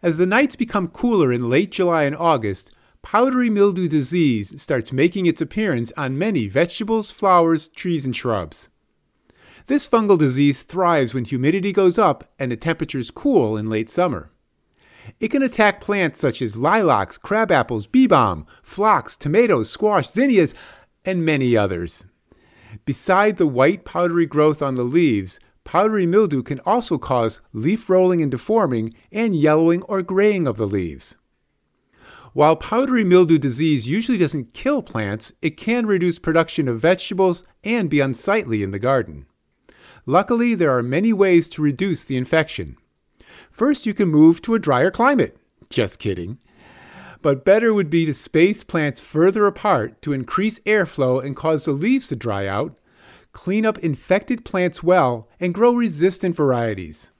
As the nights become cooler in late July and August, powdery mildew disease starts making its appearance on many vegetables, flowers, trees, and shrubs. This fungal disease thrives when humidity goes up and the temperatures cool in late summer. It can attack plants such as lilacs, crabapples, bee balm, phlox, tomatoes, squash, zinnias, and many others. Beside the white powdery growth on the leaves, Powdery mildew can also cause leaf rolling and deforming and yellowing or graying of the leaves. While powdery mildew disease usually doesn't kill plants, it can reduce production of vegetables and be unsightly in the garden. Luckily, there are many ways to reduce the infection. First, you can move to a drier climate. Just kidding. But better would be to space plants further apart to increase airflow and cause the leaves to dry out, clean up infected plants well, and grow resistant varieties.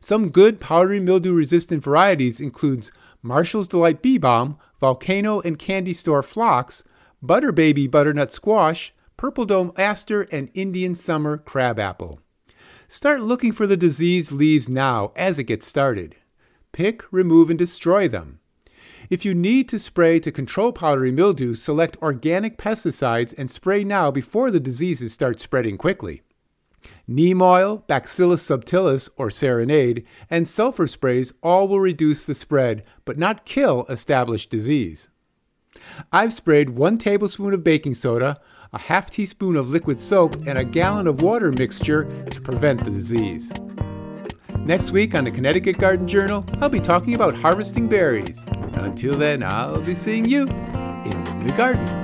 Some good powdery mildew resistant varieties includes Marshall's Delight Bee Balm, Volcano and Candy Store Phlox, Butterbaby Butternut Squash, Purple Dome Aster, and Indian Summer Crabapple. Start looking for the diseased leaves now as it gets started. Pick, remove, and destroy them. If you need to spray to control powdery mildew, select organic pesticides and spray now before the diseases start spreading quickly. Neem oil, Bacillus subtilis or serenade, and sulfur sprays all will reduce the spread but not kill established disease. I've sprayed one tablespoon of baking soda, a half teaspoon of liquid soap, and a gallon of water mixture to prevent the disease. Next week on the Connecticut Garden Journal, I'll be talking about harvesting berries. Until then, I'll be seeing you in the garden.